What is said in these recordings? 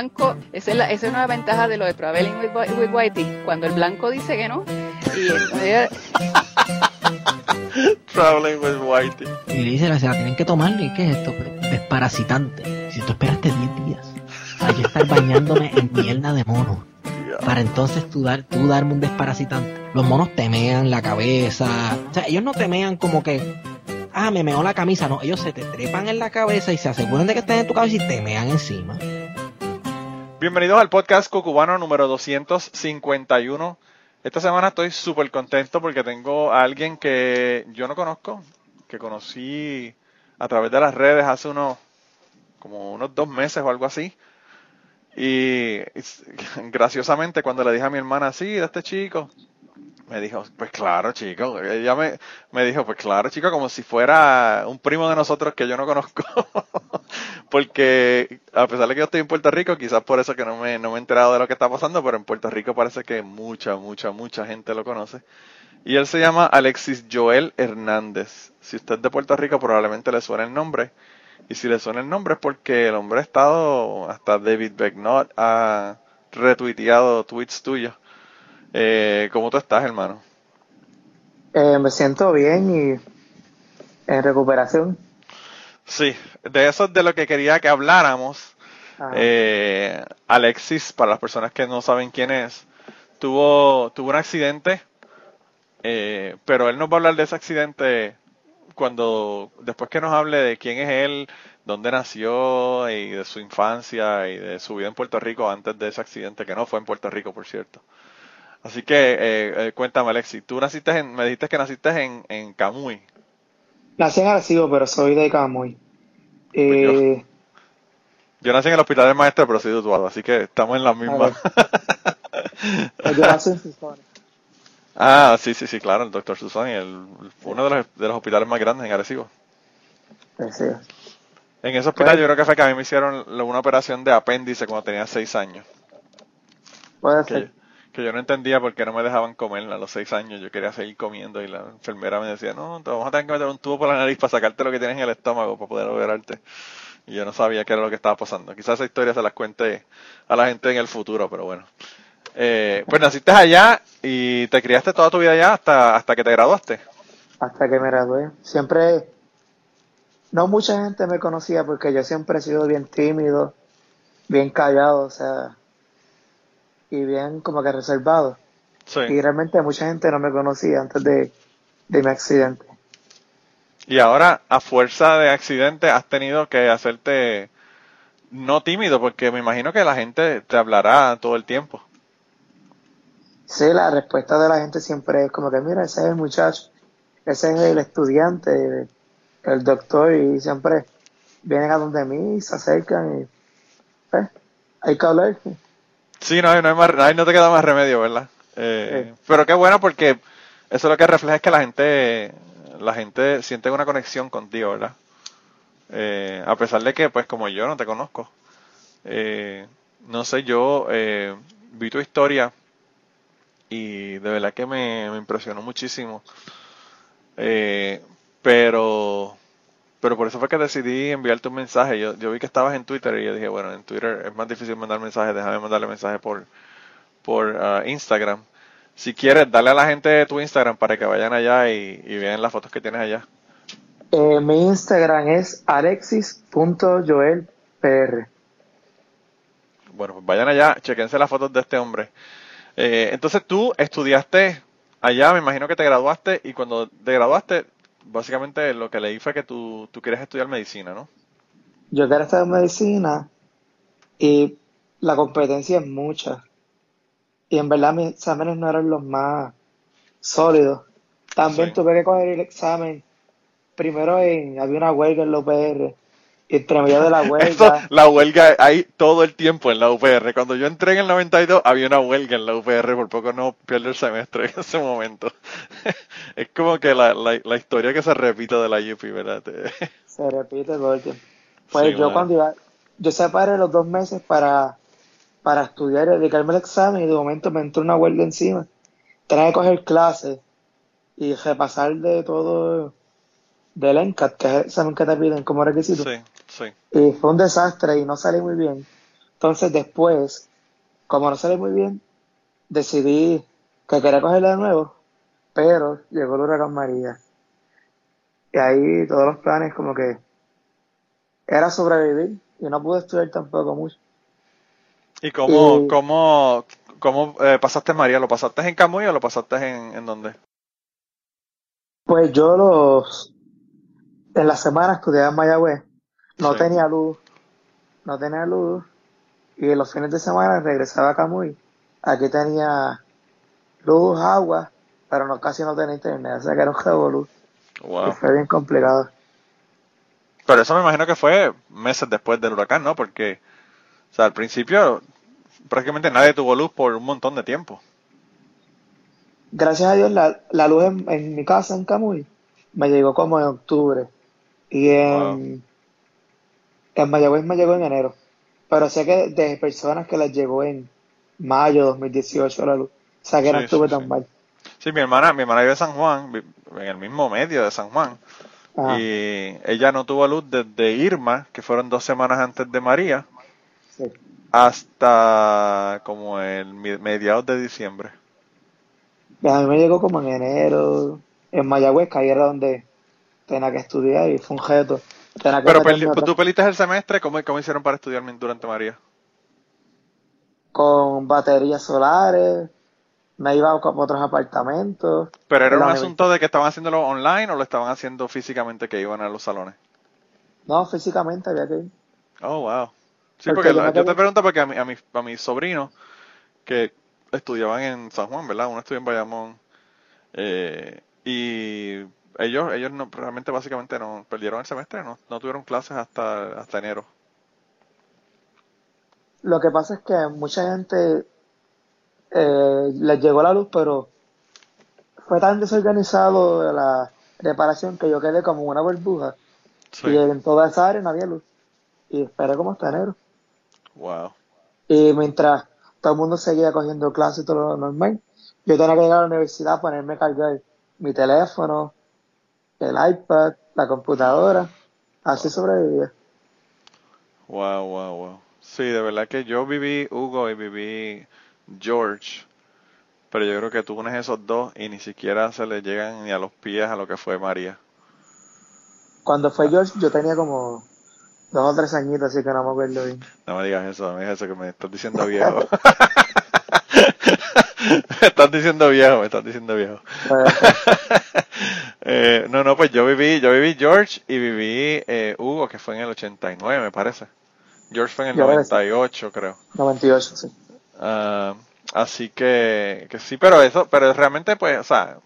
blanco, esa es, la, esa es una ventaja de lo de Traveling with, with Whitey, cuando el blanco dice que no, y entonces, Traveling with Whitey. Y le dice, se la tienen que tomar, ¿y qué es esto? Desparasitante. Si tú esperaste 10 días, hay que estar bañándome en mierda de mono. Para entonces tú, dar, tú darme un desparasitante. Los monos temean la cabeza. O sea, ellos no temean como que, ah, me meó la camisa. No, ellos se te trepan en la cabeza y se aseguran de que estén en tu cabeza y te mean encima. Bienvenidos al podcast Cocubano número 251. Esta semana estoy súper contento porque tengo a alguien que yo no conozco, que conocí a través de las redes hace unos, como unos dos meses o algo así. Y graciosamente cuando le dije a mi hermana, sí, de este chico, me dijo, pues claro, chico. Ella me, me dijo, pues claro, chico, como si fuera un primo de nosotros que yo no conozco. Porque a pesar de que yo estoy en Puerto Rico, quizás por eso que no me, no me he enterado de lo que está pasando, pero en Puerto Rico parece que mucha, mucha, mucha gente lo conoce. Y él se llama Alexis Joel Hernández. Si usted es de Puerto Rico, probablemente le suene el nombre. Y si le suena el nombre es porque el hombre ha estado, hasta David Becknott ha retuiteado tweets tuyos. Eh, ¿Cómo tú estás, hermano? Eh, me siento bien y en recuperación. Sí, de eso es de lo que quería que habláramos. Eh, Alexis, para las personas que no saben quién es, tuvo, tuvo un accidente, eh, pero él nos va a hablar de ese accidente cuando, después que nos hable de quién es él, dónde nació y de su infancia y de su vida en Puerto Rico antes de ese accidente, que no fue en Puerto Rico, por cierto. Así que eh, eh, cuéntame, Alexis, tú naciste en, me dijiste que naciste en, en Camuy. Nací en Arecibo, pero soy de Camuy. Pues Eh, Yo nací en el hospital del maestro, pero soy de Utuado, así que estamos en la misma. pues yo nací en Susana. ah, sí, sí, sí, claro, el doctor Susani, el, uno de los, de los hospitales más grandes en Arecibo. Sí. En ese hospital Pues- yo creo que fue que a mí me hicieron una operación de apéndice cuando tenía seis años. Puede Que, ser. Yo no entendía por qué no me dejaban comer a los seis años. Yo quería seguir comiendo y la enfermera me decía, no, te vamos a tener que meter un tubo por la nariz para sacarte lo que tienes en el estómago para poder operarte. Y yo no sabía qué era lo que estaba pasando. Quizás esa historia se las cuente a la gente en el futuro, pero bueno. Eh, pues naciste allá y te criaste toda tu vida allá hasta, hasta que te graduaste. Hasta que me gradué. Siempre, no mucha gente me conocía porque yo siempre he sido bien tímido, bien callado, o sea, y bien como que reservado. Sí. Y realmente mucha gente no me conocía antes de, de mi accidente. Y ahora, a fuerza de accidente, has tenido que hacerte no tímido, porque me imagino que la gente te hablará todo el tiempo. Sí, la respuesta de la gente siempre es como que, mira, ese es el muchacho, ese es el estudiante, el doctor, y siempre vienen a donde mí, se acercan y, pues, hay que hablar. Sí, no, hay- no, hay más, no te queda más remedio, ¿verdad? Eh, Sí. Pero qué bueno porque eso lo que refleja es que la gente, la gente siente una conexión contigo, ¿verdad? Eh, a pesar de que, pues, como yo no te conozco, eh, no sé, yo eh, vi tu historia y de verdad que me, me impresionó muchísimo. Pero, pero por eso fue que decidí enviarte un mensaje. Yo, yo vi que estabas en Twitter y yo dije, bueno, en Twitter es más difícil mandar mensajes, déjame mandarle mensaje por, por ah, Instagram. Si quieres, dale a la gente tu Instagram para que vayan allá y, y vean las fotos que tienes allá. Eh, mi Instagram es alexis.joelpr. Bueno, pues vayan allá, chequense las fotos de este hombre. Eh, entonces tú estudiaste allá, me imagino que te graduaste y cuando te graduaste, básicamente lo que leí fue que tú, tú quieres estudiar medicina, ¿no? Yo quiero estudiar medicina y la competencia es mucha. Y en verdad mis exámenes no eran los más sólidos. También Sí. tuve que coger el examen. Primero en, había una huelga en la UPR. Entre medio de la huelga, la huelga hay todo el tiempo en la UPR. Cuando yo entré en el 92 había una huelga en la UPR, por poco no pierdo el semestre en ese momento. es como que la, la, la historia que se repite de la UP, ¿verdad? se repite todo el tiempo. Pues Sí, yo cuando iba, yo separé los dos meses para, para estudiar y dedicarme al examen y de momento me entró una huelga encima. Tenía que coger clases y repasar de todo del NCAT, que es el examen que te piden como requisito. sí, Sí. Y fue un desastre y no salí muy bien. Entonces después, como no salí muy bien, decidí que quería cogerla de nuevo, pero llegó el huracán María. Y ahí todos los planes como que era sobrevivir y no pude estudiar tampoco mucho. ¿Y cómo, Y- cómo, cómo eh, pasaste María? ¿Lo pasaste en Camuy o lo pasaste en, en dónde? Pues yo los en la semana estudiaba en Mayagüez, no Sí. tenía luz, no tenía luz, y en los fines de semana regresaba a Camuy. Aquí tenía luz, agua, pero no casi no tenía internet, o sea que era un revolú, y Wow. fue bien complicado. Pero eso me imagino que fue meses después del huracán, ¿no? Porque, o sea, al principio prácticamente nadie tuvo luz por un montón de tiempo. Gracias a Dios la, la luz en, en mi casa en Camuy me llegó como en octubre y en, en Mayagüez me llegó en enero. Pero sé que de personas que les llegó en mayo 2018 la luz. O sea que no estuve sí, tan sí. mal. Sí, mi hermana, mi hermana vive en San Juan, en el mismo medio de San Juan. Ajá, Y ella no tuvo luz desde Irma, que fueron dos semanas antes de María, hasta como el mediados de diciembre. Y a mí me llegó como en enero, en Mayagüez, que ahí era donde tenía que estudiar y fue un reto. Pero meterme perdi- otra- tú perdiste el semestre, ¿cómo, cómo hicieron para estudiar durante María? con baterías solares, me iba a otros apartamentos. ¿Pero era un asunto de que estaban haciéndolo online o lo estaban haciendo físicamente que iban a los salones? No, físicamente había que ir. Oh, wow. Sí, Porque porque yo te pregunto porque a, mi, a, mis, a mis sobrinos que estudiaban en San Juan, ¿verdad? Uno estudia en Bayamón eh, y ellos ellos no realmente básicamente no perdieron el semestre, no, no tuvieron clases hasta, hasta enero. Lo que pasa es que mucha gente eh, les llegó la luz, pero fue tan desorganizado la reparación que yo quedé como una burbuja. Sí. Y en toda esa área no había luz. Y esperé como hasta enero. Wow. Y mientras todo el mundo seguía cogiendo clases y todo lo normal, yo tenía que llegar a la universidad, ponerme a cargar mi teléfono, el iPad, la computadora. Así sobrevivía. Wow, wow, wow. Sí, de verdad que yo viví Hugo y viví George, pero yo creo que tú unes esos dos y ni siquiera se le llegan ni a los pies a lo que fue María. Cuando fue George, yo tenía como dos o tres añitos, así que no me acuerdo bien. No me digas eso, no me digas eso que me estás diciendo viejo. me estás diciendo viejo, me estás diciendo viejo. Eh, no, no, pues yo viví, yo viví George y viví eh, Hugo, que fue en el 89, me parece. George fue en el Yo creo que sí. 98, creo. 98, sí. Ah, así que, que sí, pero eso, pero realmente, pues, o sea,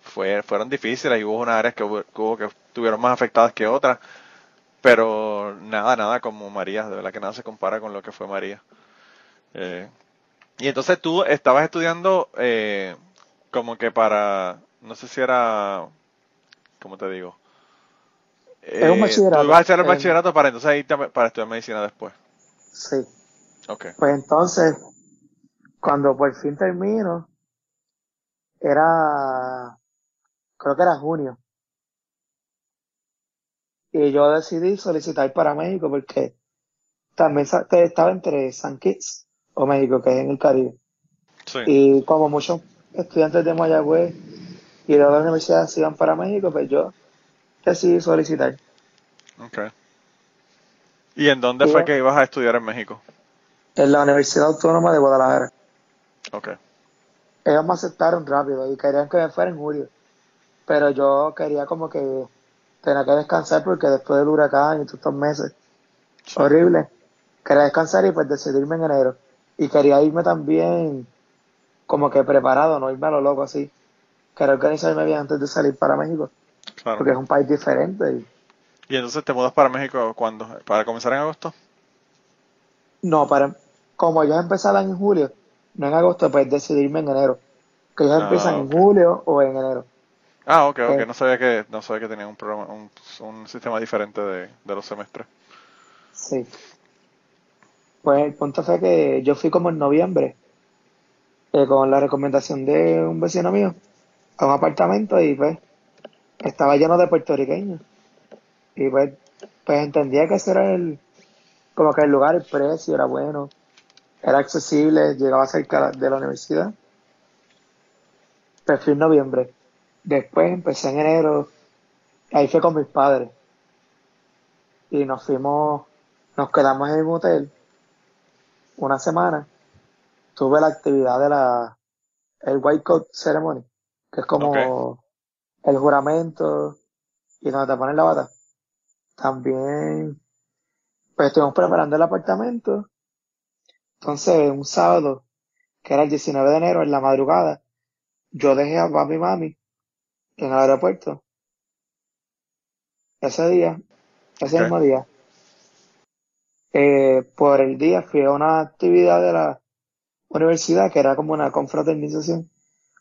fue, fueron difíciles y hubo unas áreas que hubo, que hubo que estuvieron más afectadas que otras, pero nada, nada como María, de verdad que nada se compara con lo que fue María. Eh, y entonces tú estabas estudiando eh, como que para, no sé si era, ¿cómo te digo? Era un Eh, bachillerato. Tú ibas a hacer el Eh, bachillerato para entonces irte a- para estudiar medicina después. Sí. Ok. Pues entonces, cuando por fin termino, era, creo que era junio. Y yo decidí solicitar para México porque también estaba entre San Kitts o México, que es en el Caribe. Sí. Y como muchos estudiantes de Mayagüez y de otras universidades iban para México, pues yo decidí solicitar. Okay. ¿Y en dónde Y fue que ibas a estudiar en México? En la Universidad Autónoma de Guadalajara. Okay. ellos me aceptaron rápido y querían que me fuera en julio. Pero yo quería como que tenía que descansar porque después del huracán y todos estos meses Sí. horrible, quería descansar y pues decidirme en enero. Y quería irme también como que preparado, no irme a lo loco así. Quería organizarme bien antes de salir para México, Claro. porque es un país diferente. Y... ¿Y entonces te mudas para México cuándo? ¿Para comenzar en agosto? No, para como ellos empezaban en julio, no en agosto, pues decidirme en enero. Que ellos Ah, empiezan en julio o en enero. Ah, ok, ok. Eh. No sabía que, no sabía que tenían un programa, un, un sistema diferente de, de los semestres. Sí. Pues el punto fue que yo fui como en noviembre, eh, con la recomendación de un vecino mío, a un apartamento y pues estaba lleno de puertorriqueños. Y pues pues entendía que ese era el, como que el lugar, el precio era bueno, era accesible, llegaba cerca de la universidad. Pues fui en noviembre. Después empecé en enero, ahí fue con mis padres. Y nos fuimos, nos quedamos en el hotel una semana. Tuve la actividad de la, el White Coat Ceremony, que es como el juramento y donde te ponen la bata. También, pues estuvimos preparando el apartamento. Entonces, un sábado, que era el 19 de enero, en la madrugada, yo dejé a papi y mami en el aeropuerto. Ese día, ese mismo día, eh, por el día fui a una actividad de la universidad que era como una confraternización.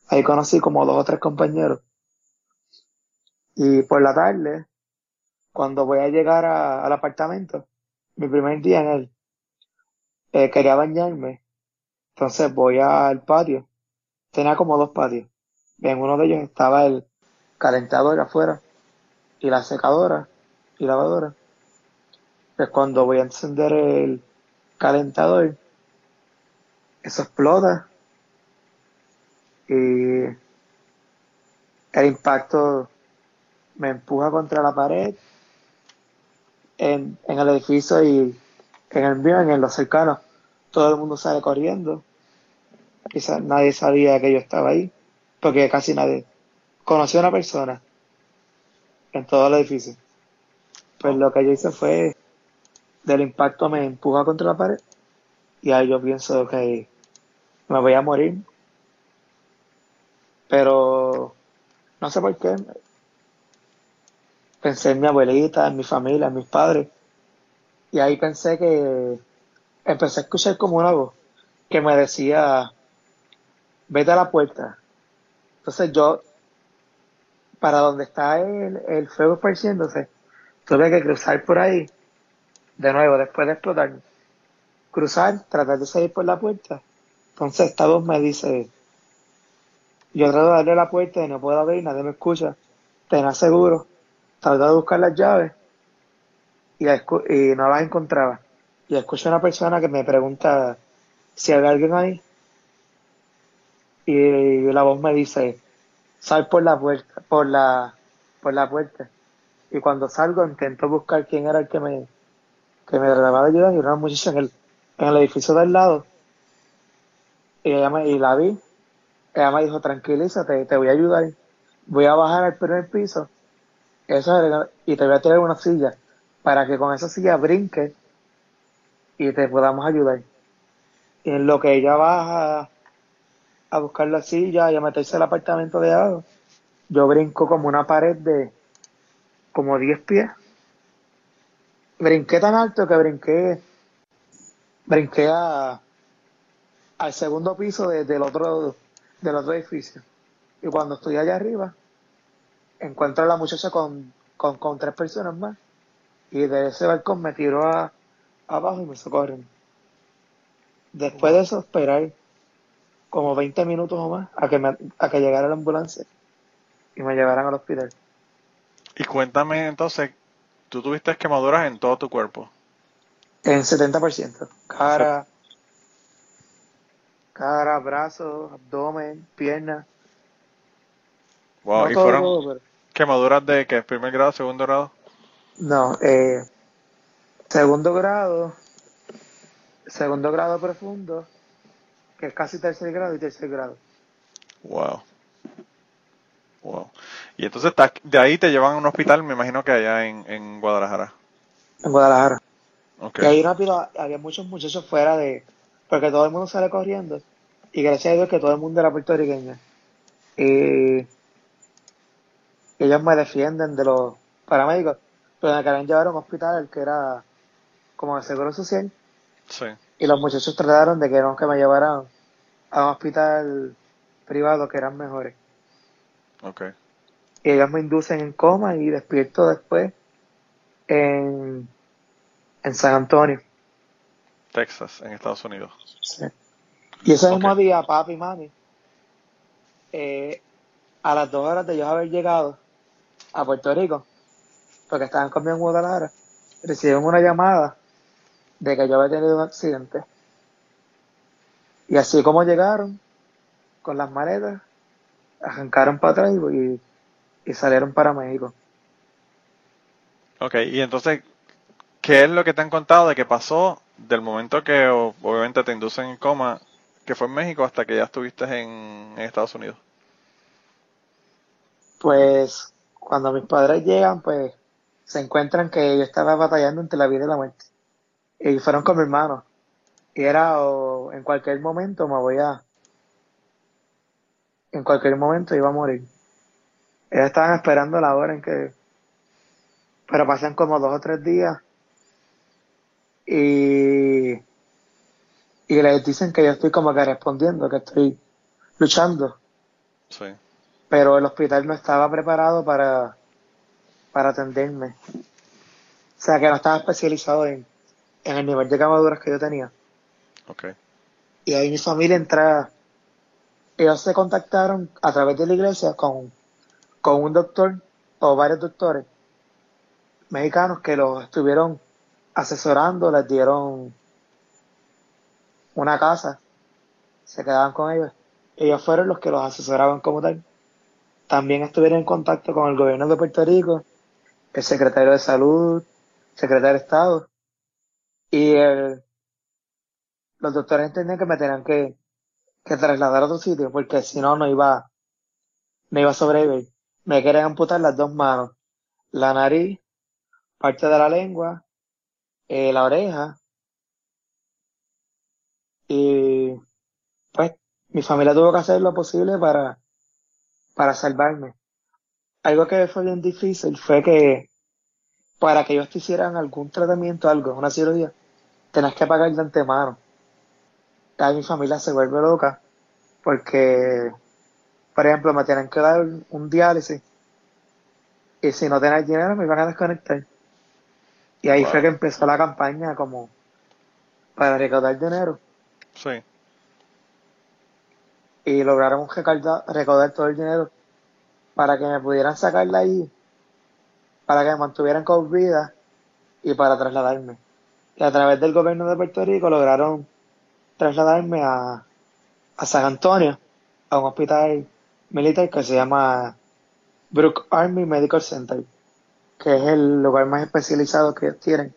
Ahí conocí como dos o tres compañeros. Y por la tarde, cuando voy a llegar al apartamento, mi primer día en él, eh, quería bañarme. Entonces voy al patio. Tenía como dos patios. En uno de ellos estaba el calentador afuera y la secadora y lavadora. Pues cuando voy a encender el calentador, eso explota y el impacto me empuja contra la pared en, el edificio y en el mío, en los cercanos, todo el mundo sale corriendo. Quizás nadie sabía que yo estaba ahí, porque casi nadie conoció a una persona en todo el edificio. Pues lo que yo hice fue, del impacto me empuja contra la pared y ahí yo pienso que me voy a morir. Pero no sé por qué. Pensé en mi abuelita, en mi familia, en mis padres. Y ahí pensé que empecé a escuchar como una voz que me decía, vete a la puerta. Entonces yo, para donde está el, el fuego esparciéndose, tuve que cruzar por ahí, de nuevo, después de explotar. Cruzar, tratar de salir por la puerta. Entonces esta voz me dice, yo trato de darle la puerta y no puedo abrir, nadie me escucha. Ten seguro. Trato de buscar las llaves y, y no las encontraba. Y escucho a una persona que me pregunta si hay alguien ahí. Y la voz me dice, sal por la puerta, por la, por la puerta. Y cuando salgo intento buscar quién era el que me, que me trataba de ayudar y una muchacha en el, en el edificio del lado. Y ella me, y la vi. Ella me dijo, tranquilízate, te voy a ayudar. Voy a bajar al primer piso. Eso es- y te voy a tirar una silla para que con esa silla brinques y te podamos ayudar. Y en lo que ella baja a buscar la silla y a meterse al apartamento de abajo, yo brinco como una pared de como 10 pies. Brinqué tan alto que brinqué, brinqué a, al segundo piso de- del otro, del otro edificio. Y cuando estoy allá arriba, encuentro a la muchacha con, con, con tres personas más. Y de ese balcón me tiró a, abajo y me socorren. Después de eso, esperar como 20 minutos o más a que, me, a que llegara la ambulancia y me llevaran al hospital. Y cuéntame entonces, tú tuviste quemaduras en todo tu cuerpo. En 70%. Cara, cara, brazos, abdomen, piernas. Wow, no y fueron todo, pero- quemaduras de que primer grado, segundo grado. No, eh, segundo grado, segundo grado profundo, que es casi tercer grado y tercer grado. Wow. Wow. Y entonces de ahí te llevan a un hospital, me imagino que allá en, en Guadalajara. En Guadalajara. Ok. Y ahí rápido había muchos muchachos fuera de, porque todo el mundo sale corriendo. Y gracias a Dios que todo el mundo era puertorriqueño. Y ellos me defienden de los paramédicos. Pero me querían llevar a un hospital que era como de seguro social. Sí. Y los muchachos trataron de que no que me llevaran a un hospital privado que eran mejores. Ok. Y ellos me inducen en coma y despierto después en, en San Antonio. Texas, en Estados Unidos. Sí. Y ese mismo día, papi y mami, eh, a las dos horas de ellos haber llegado a Puerto Rico, porque estaban conmigo en Guadalajara, recibieron una llamada de que yo había tenido un accidente. Y así como llegaron, con las maletas, arrancaron para atrás y, y salieron para México. Ok, y entonces, ¿qué es lo que te han contado de que pasó del momento que obviamente te inducen en coma, que fue en México, hasta que ya estuviste en, en Estados Unidos? Pues cuando mis padres llegan, pues se encuentran que yo estaba batallando entre la vida y la muerte. Y fueron con mi hermano. Y era o en cualquier momento me voy a... En cualquier momento iba a morir. Ellos estaban esperando la hora en que... Pero pasan como dos o tres días. Y... Y les dicen que yo estoy como que respondiendo, que estoy luchando Sí. pero el hospital no estaba preparado para, para atenderme. O sea, que no estaba especializado en, en el nivel de quemaduras que yo tenía. Ok. Y ahí mi familia entra, ellos se contactaron a través de la iglesia con, con un doctor o varios doctores mexicanos que los estuvieron asesorando, les dieron una casa, se quedaban con ellos. Ellos fueron los que los asesoraban como tal. También estuvieron en contacto con el gobierno de Puerto Rico, el secretario de Salud, secretario de Estado, y el, los doctores entendían que me tenían que, que trasladar a otro sitio, porque si no, no iba, no iba a sobrevivir. Me querían amputar las dos manos, la nariz, parte de la lengua, eh, la oreja, y pues mi familia tuvo que hacer lo posible para, para salvarme. Algo que fue bien difícil fue que para que ellos te hicieran algún tratamiento, algo, una cirugía, tenías que pagar de antemano. Ahí mi familia se vuelve loca porque, por ejemplo, me tienen que dar un diálisis y si no tenía dinero me iban a desconectar. Y ahí Wow. fue que empezó la campaña como para recaudar dinero Sí. y lograron recaudar, recaudar todo el dinero para que me pudieran sacar de ahí, para que me mantuvieran con vida y para trasladarme. Y a través del gobierno de Puerto Rico lograron trasladarme a, a San Antonio, a un hospital militar que se llama Brook Army Medical Center, que es el lugar más especializado que ellos tienen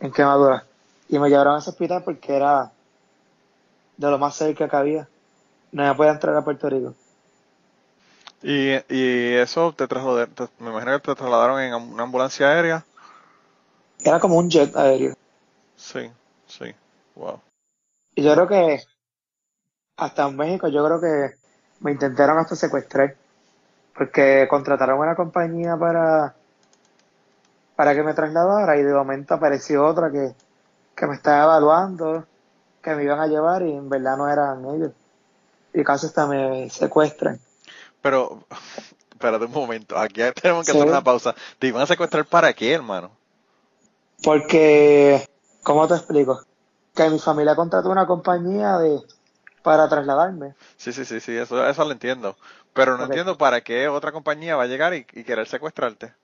en quemaduras. Y me llevaron a ese hospital porque era de lo más cerca que había. No me podía entrar a Puerto Rico. Y, y eso te te- me imagino que te trasladaron en una ambulancia aérea. Era como un jet aéreo. Sí, sí. Wow. Y yo creo que hasta en México yo creo que me intentaron hasta secuestrar. Porque contrataron una compañía para para que me trasladara y de momento apareció otra que, que me estaba evaluando, que me iban a llevar y en verdad no eran ellos. Y casi hasta me secuestran. Pero, espérate un momento, aquí tenemos que Sí. hacer una pausa. ¿Te iban a secuestrar para qué, hermano? Porque, ¿cómo te explico? Que mi familia contrató una compañía de para trasladarme. Sí, sí, sí, sí, eso, eso lo entiendo. Pero no entiendo para qué otra compañía va a llegar y, y querer secuestrarte.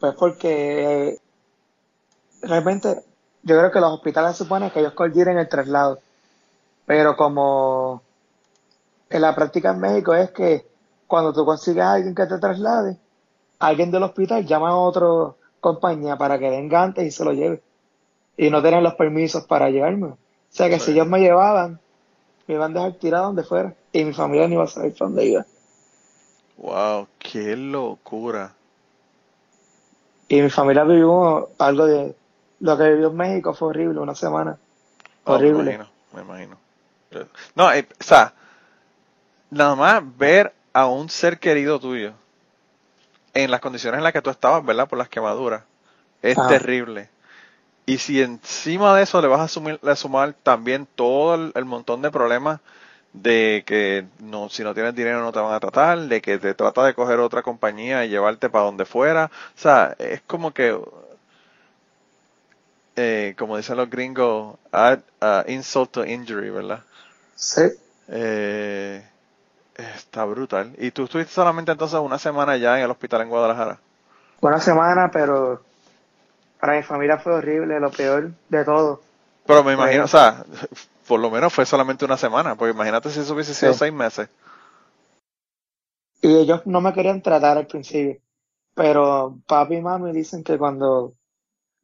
Pues porque eh, realmente yo creo que los hospitales suponen que ellos coordinen el traslado. Pero como en la práctica en México es que cuando tú consigues a alguien que te traslade, alguien del hospital llama a otra compañía para que venga antes y se lo lleve. Y no tienen los permisos para llevarme. O sea que Sí. si ellos me llevaban, me iban a dejar tirado donde fuera. Y mi familia no iba a saber para dónde iba. Wow, qué locura. Y mi familia vivió algo de lo que vivió en México fue horrible, una semana. Oh, Me Horrible. imagino, me imagino. No, eh, o sea, nada más ver a un ser querido tuyo en las condiciones en las que tú estabas, ¿verdad? Por las quemaduras, es terrible. Y si encima de eso le vas a, sumir, a sumar también todo el, el montón de problemas de que no, si no tienes dinero no te van a tratar, de que te trata de coger otra compañía y llevarte para donde fuera, o sea, es como que eh, como dicen los gringos, add uh, insult to injury, ¿verdad? Sí. Eh, está brutal. ¿Y tú estuviste solamente entonces una semana ya en el hospital en Guadalajara? Una semana, pero Para mi familia fue horrible, lo peor de todo. Pero me imagino, o sea, por lo menos fue solamente una semana, porque imagínate si eso hubiese sido seis meses. Y ellos no me querían tratar al principio. Pero papi y mami dicen que cuando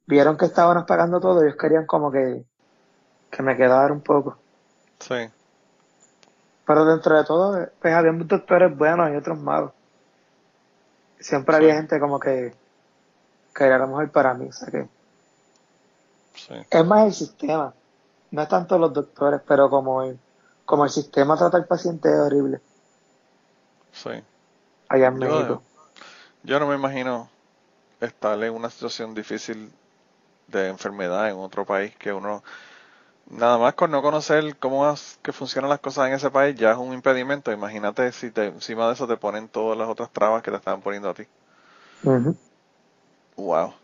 vieron que estábamos pagando todo, ellos querían como que, que me quedara un poco. Sí. Pero dentro de todo, pues había doctores buenos y otros malos. Siempre había gente como que, que era lo mejor para mí, o sea que. Sí. Es más el sistema. No es tanto los doctores, pero como el, como el sistema trata al paciente es horrible. Sí. Allá en Yo, México. yo no me imagino estar en una situación difícil de enfermedad en otro país que uno nada más con no conocer cómo es que funcionan las cosas en ese país ya es un impedimento. Imagínate si te, encima de eso te ponen todas las otras trabas que te estaban poniendo a ti. Ujú. Wow.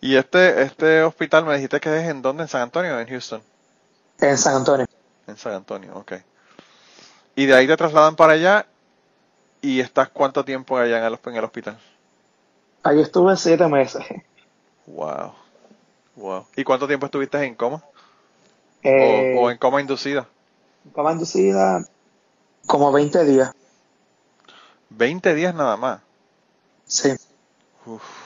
Y este este hospital me dijiste que es en dónde? En San Antonio o en Houston. En San Antonio. En San Antonio, ok. Y de ahí te trasladan para allá y estás cuánto tiempo allá en el, en el hospital. Allí estuve siete meses. Wow. Wow. ¿Y cuánto tiempo estuviste en coma? Eh, o, o en coma inducida. cama inducida como 20 días. 20 días nada más. Sí. Uf.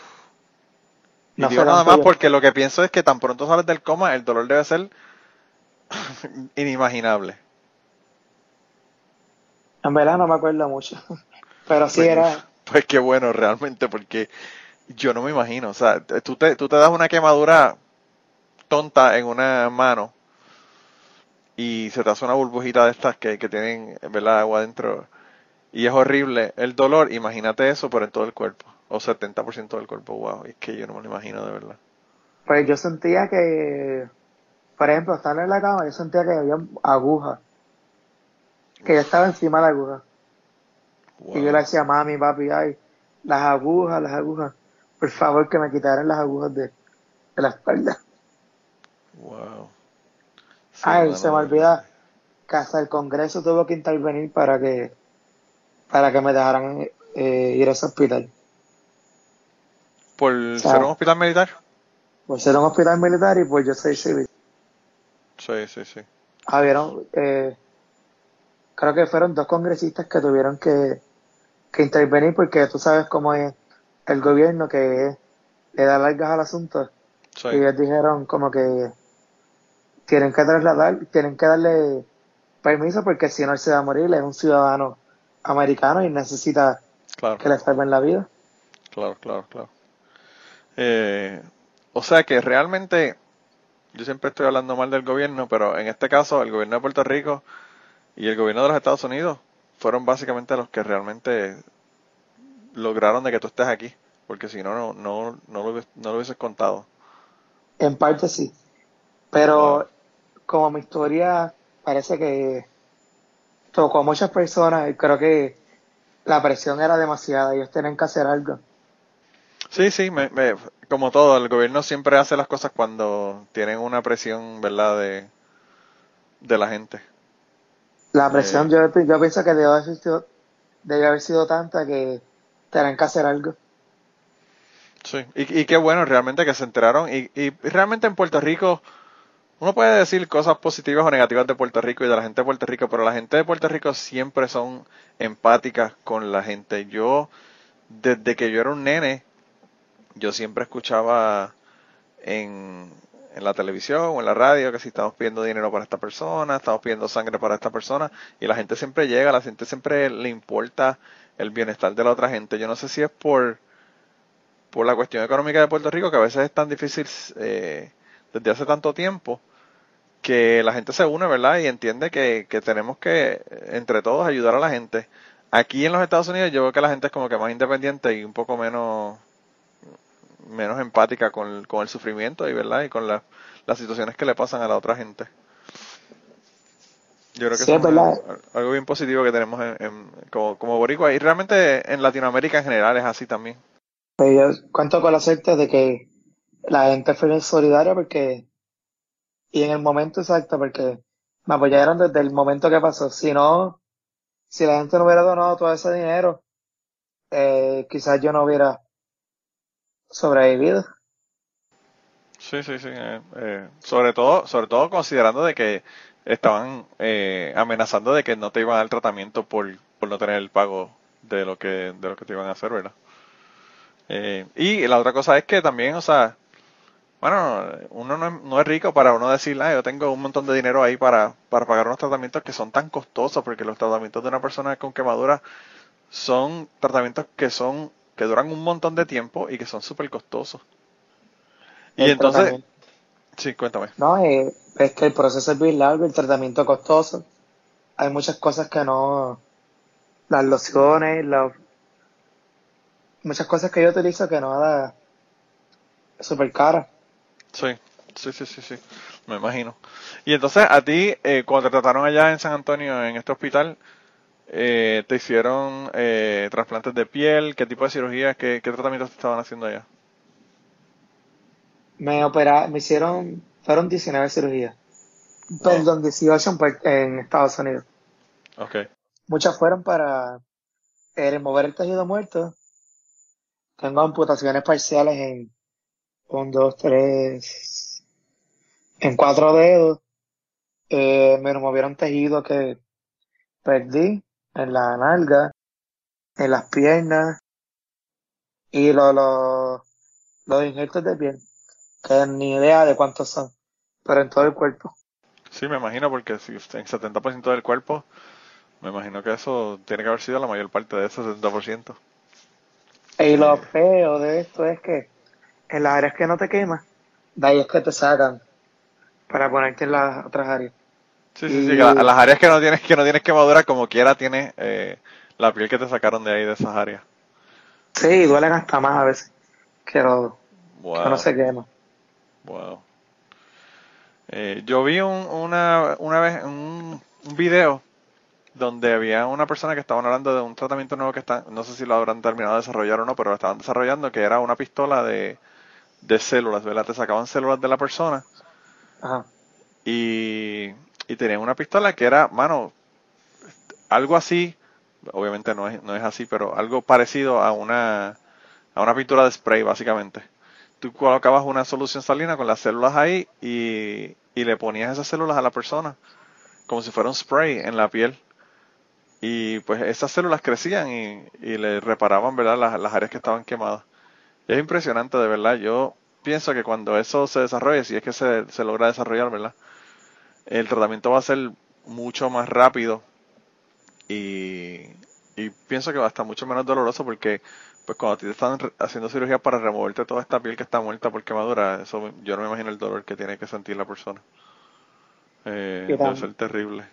Y No digo nada más porque lo que pienso es que tan pronto sales del coma, el dolor debe ser inimaginable. En verdad no me acuerdo mucho. Pero sí Pues, era. pues qué bueno realmente porque yo no me imagino. O sea, tú te, tú te das una quemadura tonta en una mano y se te hace una burbujita de estas que, que tienen, ¿verdad? Agua adentro. Y es horrible el dolor. Imagínate eso, pero en todo el cuerpo. O 70% del cuerpo. Wow. Es que yo no me lo imagino de verdad. Pues yo sentía que. Por ejemplo, estando en la cama, yo sentía que había agujas. Que yo estaba encima de la aguja. Wow. Y yo le decía, mami, papi, ay, las agujas, las agujas. Por favor, que me quitaran las agujas de, de la espalda. Wow. Sí, ay, se me olvida que hasta el Congreso tuvo que intervenir para que para que me dejaran eh, ir a ese hospital. ¿Por sea, ser un hospital militar? Por ser un hospital militar y pues yo soy civil. Sí, sí, sí. Habieron, eh, creo que fueron dos congresistas que tuvieron que, que intervenir porque tú sabes cómo es el gobierno que le da largas al asunto. Sí. Y ellos dijeron como que tienen que trasladar, tienen que darle permiso porque si no él se va a morir, es un ciudadano americano y necesita Claro. que le salven la vida. Claro, claro, claro. Eh, o sea que realmente, yo siempre estoy hablando mal del gobierno, pero en este caso el gobierno de Puerto Rico y el gobierno de los Estados Unidos fueron básicamente los que realmente lograron de que tú estés aquí, porque si no, no, no, no, lo, no lo hubieses contado. En parte sí. Pero Wow. como mi historia parece que tocó a muchas personas y creo que la presión era demasiada, ellos tenían que hacer algo. Sí, sí, me, me- como todo, el gobierno siempre hace las cosas cuando tienen una presión, ¿verdad?, de, de la gente. La presión yo, yo pienso que debe haber, sido, debe haber sido tanta que tenían que hacer algo. Sí, y, y qué bueno realmente que se enteraron. Y, y realmente en Puerto Rico, uno puede decir cosas positivas o negativas de Puerto Rico y de la gente de Puerto Rico, pero la gente de Puerto Rico siempre son empáticas con la gente. Yo, desde que yo era un nene, yo siempre escuchaba en, en la televisión o en la radio que si estamos pidiendo dinero para esta persona, estamos pidiendo sangre para esta persona, y la gente siempre llega, la gente siempre le importa el bienestar de la otra gente. Yo no sé si es por por la cuestión económica de Puerto Rico, que a veces es tan difícil eh, desde hace tanto tiempo, que la gente se une, ¿verdad? Y entiende que, que tenemos que, entre todos, ayudar a la gente. Aquí en los Estados Unidos yo veo que la gente es como que más independiente y un poco menos menos empática con, el- con el sufrimiento y verdad y con la- las situaciones que le pasan a la otra gente. Yo creo que Sí, es algo bien positivo que tenemos en, en- como, como boricua y realmente en Latinoamérica en general es así también. Pues yo cuento con la suerte de que la gente fue solidaria porque, y en el momento exacto, porque me apoyaron desde el momento que pasó. Si no, si la gente no hubiera donado todo ese dinero, eh, quizás yo no hubiera sobrevivido. Sí, sí, sí. eh, eh, sobre todo, sobre todo considerando de que estaban eh, amenazando de que no te iban a dar tratamiento por, por no tener el pago de lo que de lo que te iban a hacer, ¿verdad? Eh, y la otra cosa es que también, o sea, bueno, uno no es, no es rico para uno decir, ah, yo tengo un montón de dinero ahí para, para pagar unos tratamientos que son tan costosos, porque los tratamientos de una persona con quemadura son tratamientos que son que duran un montón de tiempo y que son súper costosos. Y El entonces, tratamiento- sí, cuéntame. No, eh, es que el proceso es bien largo, el tratamiento costoso. Hay muchas cosas que no. Las lociones, los, muchas cosas que yo utilizo que no da. súper cara. Sí, sí, sí, sí, sí, me imagino. Y entonces a ti, eh, cuando te trataron allá en San Antonio, en este hospital, eh, te hicieron eh, trasplantes de piel, ¿qué tipo de cirugías, qué, qué tratamientos te estaban haciendo allá? Me opera, me hicieron. Fueron 19 cirugías. Perdón, 18 en, Estados Unidos. Ok, Muchas fueron para eh, remover el tejido muerto. Tengo amputaciones parciales en un, dos, tres, en cuatro dedos. Eh, me removieron tejido que perdí en la nalga, en las piernas y los los los injertos de piel, que ni idea de cuántos son, pero en todo el cuerpo. sí, me imagino, porque si en 70% del cuerpo, me imagino que eso tiene que haber sido la mayor parte de ese 70%. Y lo feo de esto es que en las áreas que no te quemas, de ahí es que te sacan para ponerte en las otras áreas. Sí, sí, sí, la- las áreas que no tienes, que no tienes quemadura, como quiera tienes eh, la piel que te sacaron de ahí, de esas áreas. Sí, duelen hasta más a veces que, lo, Wow. que no se quema. Wow. Eh, yo vi un, una, una vez un, un video donde había una persona que estaban hablando de un tratamiento nuevo que están, no sé si lo habrán terminado de desarrollar o no, pero lo estaban desarrollando, que era una pistola de, de células, ¿verdad? Te sacaban células de la persona Ajá. y tenían una pistola que era, mano, algo así, obviamente no es, no es así, pero algo parecido a una, a una pintura de spray, básicamente. Tú colocabas una solución salina con las células ahí y, y le ponías esas células a la persona, como si fuera un spray en la piel. Y pues esas células crecían y, y le reparaban, ¿verdad?, las, las áreas que estaban quemadas. Es impresionante, de verdad. Yo pienso que cuando eso se desarrolle, si es que se, se logra desarrollar, ¿verdad? El tratamiento va a ser mucho más rápido y, y pienso que va a estar mucho menos doloroso porque pues cuando te están haciendo cirugía para removerte toda esta piel que está muerta por quemadura, eso yo no me imagino el dolor que tiene que sentir la persona. Eh, debe ser terrible.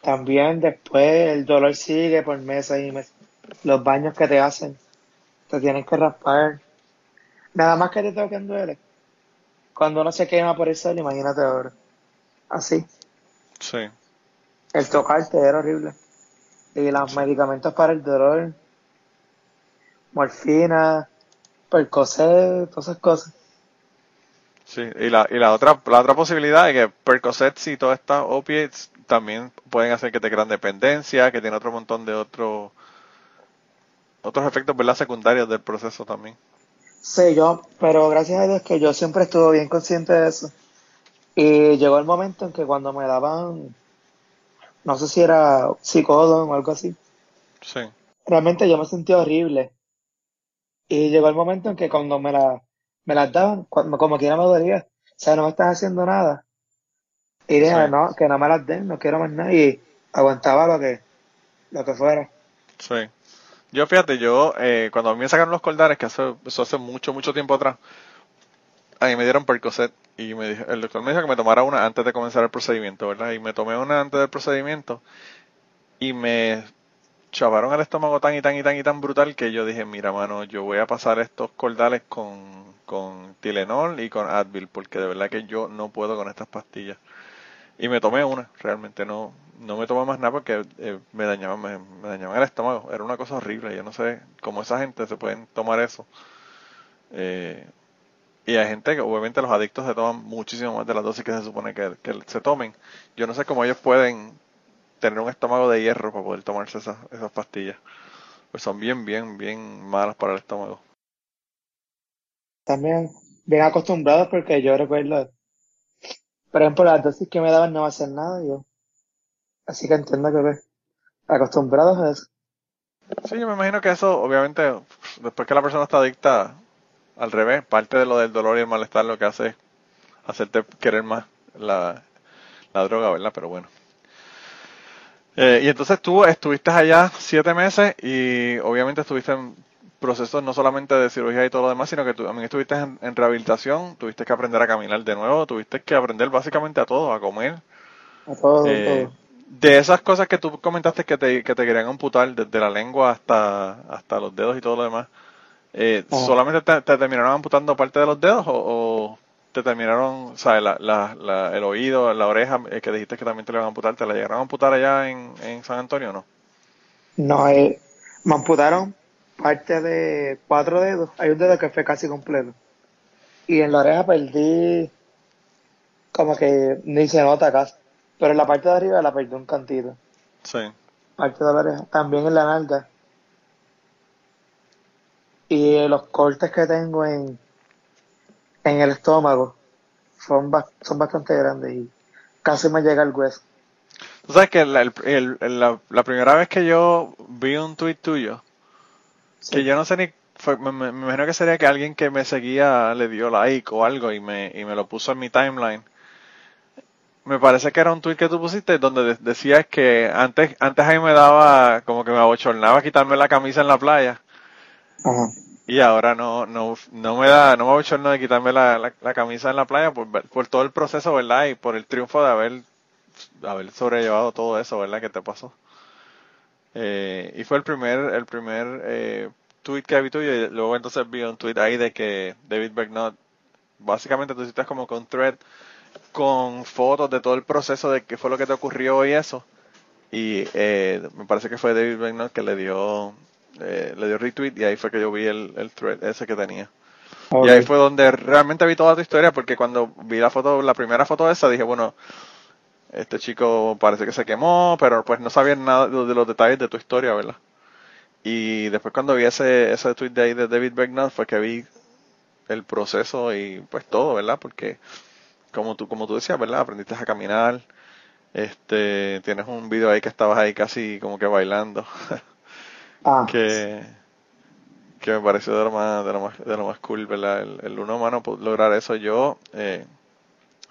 También después el dolor sigue por meses y meses. Los baños que te hacen, te tienen que raspar. Nada más que te toquen duele. Cuando uno se quema por el sol, imagínate ahora. Así. Sí. El tocarte era horrible. Y los medicamentos para el dolor, morfina, percocet, todas esas cosas. Sí, y la, y la otra, la otra posibilidad es que Percocet y todas estas opiates también pueden hacer que te crean dependencia, que tiene otro montón de otros otros efectos ¿verdad? secundarios del proceso también. Sí, yo, pero gracias a Dios que yo siempre estuve bien consciente de eso. Y llegó el momento en que cuando me daban, no sé si era psicodón o algo así, Sí, realmente yo me sentía horrible. Y llegó el momento en que cuando me, la, me las daban, cuando, como quiera me dolía, o sea, no me estás haciendo nada. Y dije, Sí. no, que no me las den, no quiero más nada. Y aguantaba lo que, lo que fuera. sí. Yo fíjate, yo eh, cuando a mí me sacaron los cordares, que hace, eso hace mucho, mucho tiempo atrás, a mí me dieron Percocet y me dijo, el doctor me dijo que me tomara una antes de comenzar el procedimiento, ¿verdad? Y me tomé una antes del procedimiento y me chavaron el estómago tan y tan y tan y tan brutal que yo dije, mira, mano, yo voy a pasar estos cordales con, con Tilenol y con Advil, porque de verdad que yo no puedo con estas pastillas. Y me tomé una, realmente no, no me tomé más nada porque eh, me dañaban, me, me dañaban el estómago. Era una cosa horrible, yo no sé cómo esa gente se pueden tomar eso. Eh, y hay gente que obviamente los adictos se toman muchísimo más de las dosis que se supone que, que se tomen. Yo no sé cómo ellos pueden tener un estómago de hierro para poder tomarse esas, esas pastillas. Pues son bien, bien, bien malas para el estómago. También bien acostumbrados porque yo recuerdo, por ejemplo, las dosis que me daban no va a hacer nada yo. Así que entiendo que pues, acostumbrados a eso. Sí, yo me imagino que eso, obviamente, después que la persona está adicta, al revés, parte de lo del dolor y el malestar lo que hace es hacerte querer más la, la droga, ¿verdad? Pero bueno. Eh, y entonces tú estuviste allá siete meses y obviamente estuviste en procesos no solamente de cirugía y todo lo demás, sino que tú también estuviste en, rehabilitación, tuviste que aprender a caminar de nuevo, tuviste que aprender básicamente a todo, a comer. A todo, eh, todo. De esas cosas que tú comentaste que te, que te querían amputar, desde la lengua hasta, hasta los dedos y todo lo demás, eh, ¿solamente te, terminaron amputando parte de los dedos o, te terminaron, o sea, la, la, el oído, la oreja, eh, que dijiste que también te le iban a amputar, ¿te la llegaron a amputar allá en, en San Antonio o no? No, eh, me amputaron parte de cuatro dedos. Hay un dedo que fue casi completo. Y en la oreja perdí como que ni se nota casi. Pero en la parte de arriba la perdí un cantito. Sí. Parte de la oreja. También en la nalga. Y los cortes que tengo en, en el estómago son, son bastante grandes y casi me llega el hueso. Tú sabes que la, la, primera vez que yo vi un tweet tuyo, que yo no sé ni, me, me, imagino que sería que alguien que me seguía le dio like o algo y me, y me lo puso en mi timeline me parece que era un tweet que tú pusiste donde decías que antes antes ahí me daba como que me abochornaba quitarme la camisa en la playa. Y ahora no, no, no me da, no me abochorno de quitarme la, la, camisa en la playa por, todo el proceso, ¿verdad? Y por el triunfo de haber, haber sobrellevado todo eso, ¿verdad? Que te pasó. Eh, y fue el primer, el primer eh, tweet que vi tuyo y luego entonces vi un tweet ahí de que David Bergnot, básicamente tú hiciste como con thread con fotos de todo el proceso de qué fue lo que te ocurrió y eso. Y eh, me parece que fue David Bennett que le dio eh, le dio retweet y ahí fue que yo vi el, el thread ese que tenía. Y ahí fue donde realmente vi toda tu historia porque cuando vi la foto, la primera foto esa, dije, bueno, este chico parece que se quemó, pero pues no sabía nada de los detalles de tu historia, ¿verdad? Y después cuando vi ese, ese tweet de ahí de David Becknott fue que vi el proceso y pues todo, ¿verdad? Porque como tú, como tú decías, ¿verdad? Aprendiste a caminar. Este, tienes un video ahí que estabas ahí casi como que bailando. ah, que, que me pareció de lo más, de lo más, de lo más cool, ¿verdad? El, el uno humano lograr eso. Yo eh,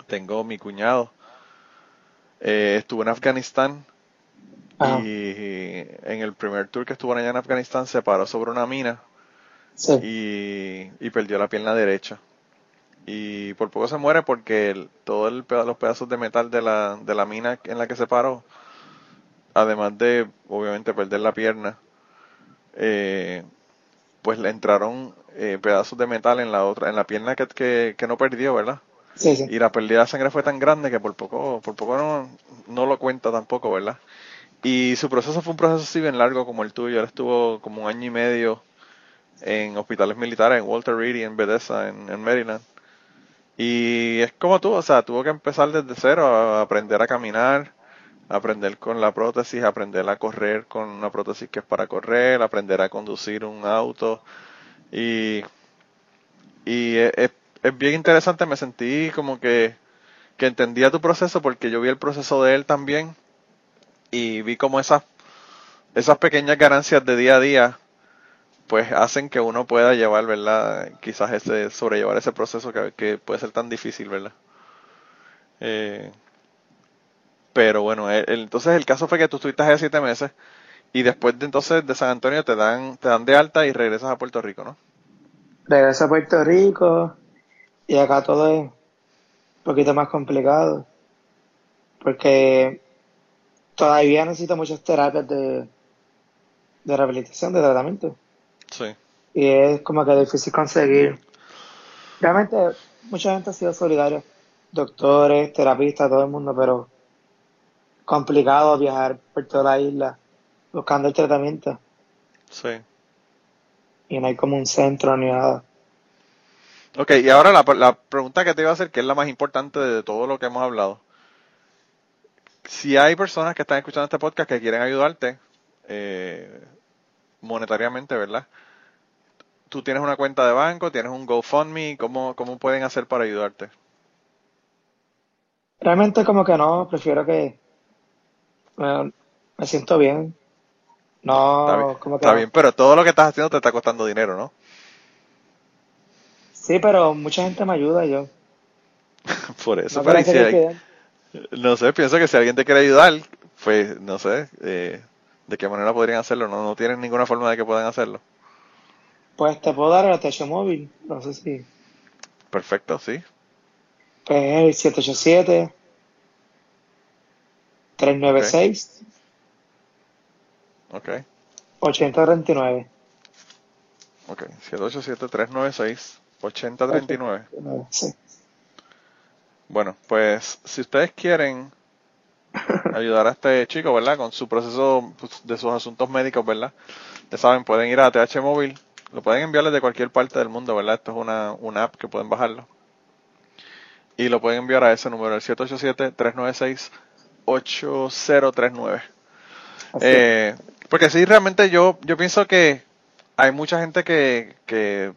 tengo mi cuñado. Eh, estuvo en Afganistán y en el primer tour que estuvo allá en Afganistán se paró sobre una mina y, y perdió la pierna derecha y por poco se muere porque todos los pedazos de metal de la, de la mina en la que se paró, además de obviamente perder la pierna, eh, pues le entraron eh, pedazos de metal en la otra, en la pierna que, que, no perdió, ¿verdad? Sí, sí. Y la pérdida de sangre fue tan grande que por poco, por poco no, no lo cuenta tampoco, ¿verdad? Y su proceso fue un proceso así bien largo como el tuyo. Él estuvo como un año y medio en hospitales militares, en Walter Reed y en Bethesda, en Maryland. Y es como tú, o sea, tuvo que empezar desde cero a aprender a caminar, aprender con la prótesis, aprender a correr con una prótesis que es para correr, aprender a conducir un auto. Y, y es, bien interesante, me sentí como que, que entendía tu proceso porque yo vi el proceso de él también y vi como esas, esas pequeñas ganancias de día a día pues hacen que uno pueda llevar, ¿verdad? Quizás ese, sobrellevar ese proceso que, puede ser tan difícil, ¿verdad? Eh, pero bueno, entonces el caso fue que tú estuviste hace siete meses y después de entonces de San Antonio te dan, te dan de alta y regresas a Puerto Rico, ¿no? Regreso a Puerto Rico y acá todo es un poquito más complicado porque todavía necesito muchas terapias de, de rehabilitación, de tratamiento. Sí. Y es como que difícil conseguir. Realmente mucha gente ha sido solidaria, doctores, terapistas, todo el mundo, pero complicado viajar por toda la isla buscando el tratamiento. Sí. Y no hay como un centro ni nada. Ok, y ahora la, la pregunta que te iba a hacer, que es la más importante de todo lo que hemos hablado. Si hay personas que están escuchando este podcast que quieren ayudarte, eh, monetariamente, ¿verdad? tú tienes una cuenta de banco, tienes un GoFundMe, ¿cómo, cómo pueden hacer para ayudarte? Realmente como que no, prefiero que me, me siento bien. No, Está bien, como que está bien, pero todo lo que estás haciendo te está costando dinero, ¿no? Sí, pero mucha gente me ayuda yo. Por eso, No pero si hay- no sé, pienso que si alguien te quiere ayudar, pues no sé eh, de qué manera podrían hacerlo, no, no tienen ninguna forma de que puedan hacerlo. Pues te puedo dar el techo móvil, no sé si. Perfecto, sí. Pues es el 787 396. Ok. 8039. Ok, 787-396-8039. Bueno, pues si ustedes quieren ayudar a este chico, ¿verdad? Con su proceso pues, de sus asuntos médicos, ¿verdad? Ya saben, pueden ir a TH Móvil, lo pueden enviar desde cualquier parte del mundo, ¿verdad? Esto es una, una app que pueden bajarlo. Y lo pueden enviar a ese número, el 787 396 8039. Eh, porque sí, realmente yo, yo pienso que hay mucha gente que, que,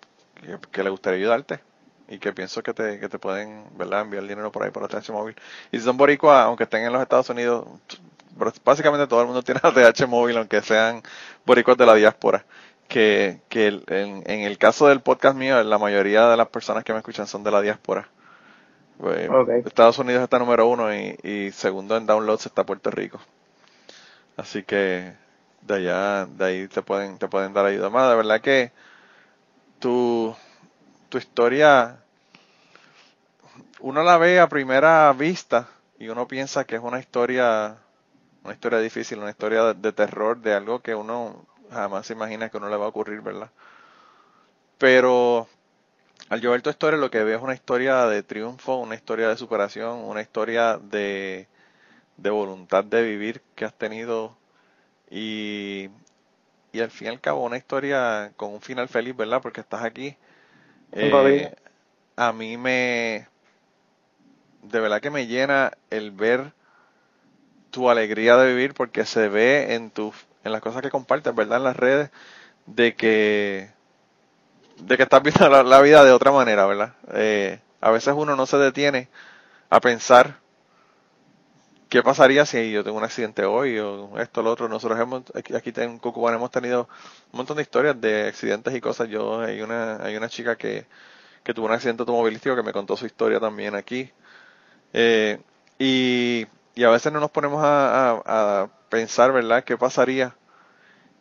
que, le gustaría ayudarte y que pienso que te, que te pueden ¿verdad? enviar dinero por ahí por ATH móvil. Y si son boricua, aunque estén en los Estados Unidos, básicamente todo el mundo tiene ATH móvil, aunque sean boricuas de la diáspora. Que, que en el caso del podcast mío, la mayoría de las personas que me escuchan son de la diáspora. Pues. Estados Unidos está número uno y, y segundo en downloads está Puerto Rico. Así que de allá, de ahí te pueden, te pueden dar ayuda más. De verdad que tu, tu historia, uno la ve a primera vista y uno piensa que es una historia, una historia difícil, una historia de, de terror, de algo que uno jamás se imagina que uno le va a ocurrir, ¿verdad? Pero al yo ver tu historia lo que veo es una historia de triunfo, una historia de superación, una historia de, de voluntad de vivir que has tenido y, y al fin y al cabo una historia con un final feliz, ¿verdad? Porque estás aquí. Eh, a mí me, de verdad que me llena el ver tu alegría de vivir porque se ve en tus, en las cosas que compartes, ¿verdad? En las redes, de que, de que estás viendo la, vida de otra manera, ¿verdad? Eh, a veces uno no se detiene a pensar qué pasaría si yo tengo un accidente hoy o esto, lo otro. Nosotros hemos, aquí, en Cucubán hemos tenido un montón de historias de accidentes y cosas. Yo, hay una, hay una chica que, que tuvo un accidente automovilístico que me contó su historia también aquí. Eh, y, y a veces no nos ponemos a, a- a pensar, ¿verdad?, qué pasaría.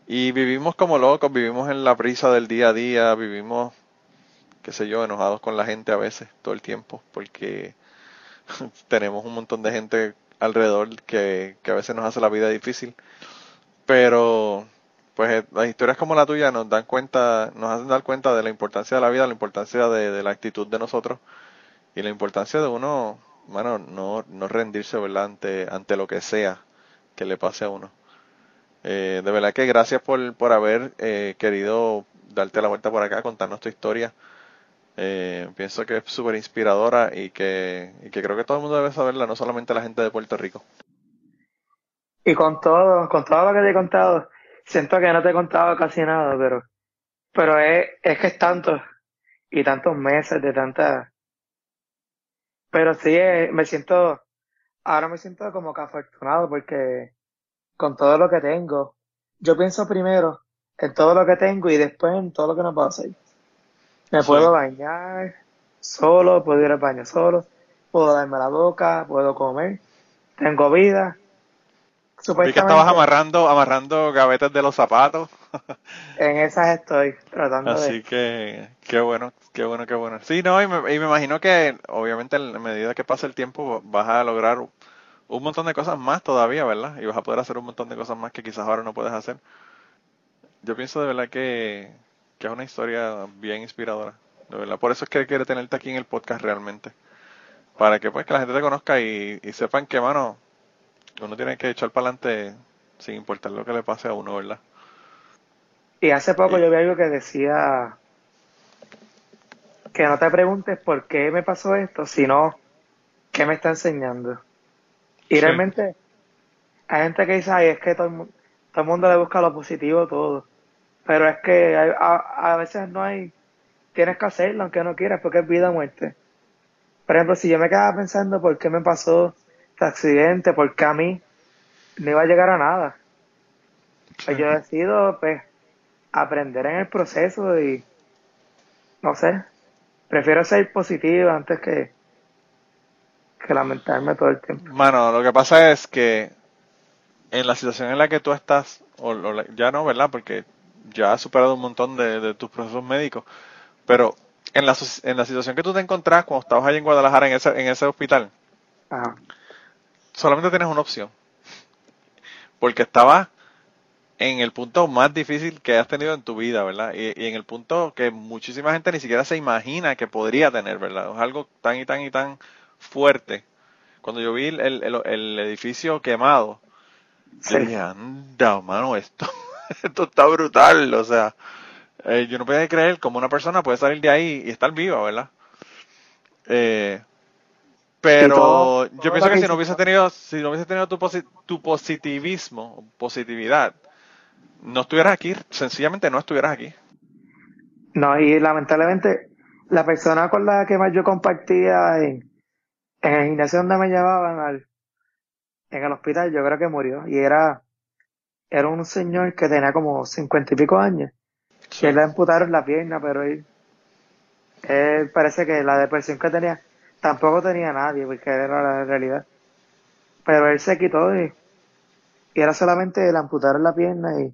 Y vivimos como locos, vivimos en la prisa del día a día, vivimos, qué sé yo, enojados con la gente a veces, todo el tiempo, porque tenemos un montón de gente alrededor que, que a veces nos hace la vida difícil. Pero, pues eh, las historias como la tuya nos dan cuenta, nos hacen dar cuenta de la importancia de la vida, la importancia de, de la actitud de nosotros y la importancia de uno, bueno, no, no rendirse, ¿verdad? Ante, ante lo que sea que le pase a uno. Eh, de verdad que gracias por, por haber eh, querido darte la vuelta por acá, contarnos tu historia. Eh, pienso que es súper inspiradora y que, y que creo que todo el mundo debe saberla, no solamente la gente de Puerto Rico. Y con todo, con todo lo que te he contado, siento que no te he contado casi nada, pero, pero es, es que es tanto, y tantos meses de tanta, pero sí, eh, me siento, ahora me siento como que afortunado porque con todo lo que tengo, yo pienso primero en todo lo que tengo y después en todo lo que no puedo hacer. Me Sí. puedo bañar solo, puedo ir al baño solo, puedo darme la boca, puedo comer, tengo vida. Vi que Supuestamente, estabas amarrando, amarrando gavetas de los zapatos, en esas estoy tratando así de... que qué bueno, qué bueno, qué bueno. Sí, no, y me, y me imagino que obviamente en medida que pase el tiempo vas a lograr un montón de cosas más todavía, ¿verdad? Y vas a poder hacer un montón de cosas más que quizás ahora no puedes hacer. Yo pienso de verdad que, que es una historia bien inspiradora, de verdad. Por eso es que quiero tenerte aquí en el podcast realmente. Para que pues que la gente te conozca y, y sepan que, mano, uno tiene que echar para adelante sin importar lo que le pase a uno, ¿verdad? Y hace poco Y- yo vi algo que decía que no te preguntes por qué me pasó esto, sino qué me está enseñando. Y Sí. realmente hay gente que dice, ay, es que todo el, mu- todo el mundo le busca lo positivo todo. Pero es que hay- a, a veces no hay, tienes que hacerlo aunque no quieras porque es vida o muerte. Por ejemplo, si yo me quedaba pensando por qué me pasó este accidente, por qué a mí, no iba a llegar a nada. Pues yo decido, pues, aprender en el proceso y, no sé, prefiero ser positivo antes que, que lamentarme todo el tiempo. Mano, lo que pasa es que en la situación en la que tú estás, o, ya no, ¿verdad? Porque ya has superado un montón de, de tus procesos médicos, pero en la, en la situación que tú te encontrás cuando estabas allá en Guadalajara en ese, en ese hospital, Ajá. solamente tienes una opción. Porque estabas en el punto más difícil que has tenido en tu vida, ¿verdad? Y, y en el punto que muchísima gente ni siquiera se imagina que podría tener, ¿verdad? Es algo tan y tan y tan fuerte. Cuando yo vi el, el- el- edificio quemado, yo Sí. dije, anda, mano, esto, esto está brutal. O sea, eh, yo no podía creer cómo una persona puede salir de ahí y estar viva, ¿verdad? Eh, pero todo- yo pienso que que si no hubiese tenido, si no hubiese tenido tu, posi- tu positivismo, positividad, no estuvieras aquí, sencillamente no estuvieras aquí. No, y lamentablemente, la persona con la que más yo compartía en, en el gimnasio donde me llevaban al, en el hospital, yo creo que murió. Y era, era un señor que tenía como cincuenta y pico años. Sí. Que le amputaron la pierna, pero él, él parece que la depresión que tenía, tampoco tenía nadie, porque era la realidad. Pero él se quitó y, y era solamente le amputaron la pierna y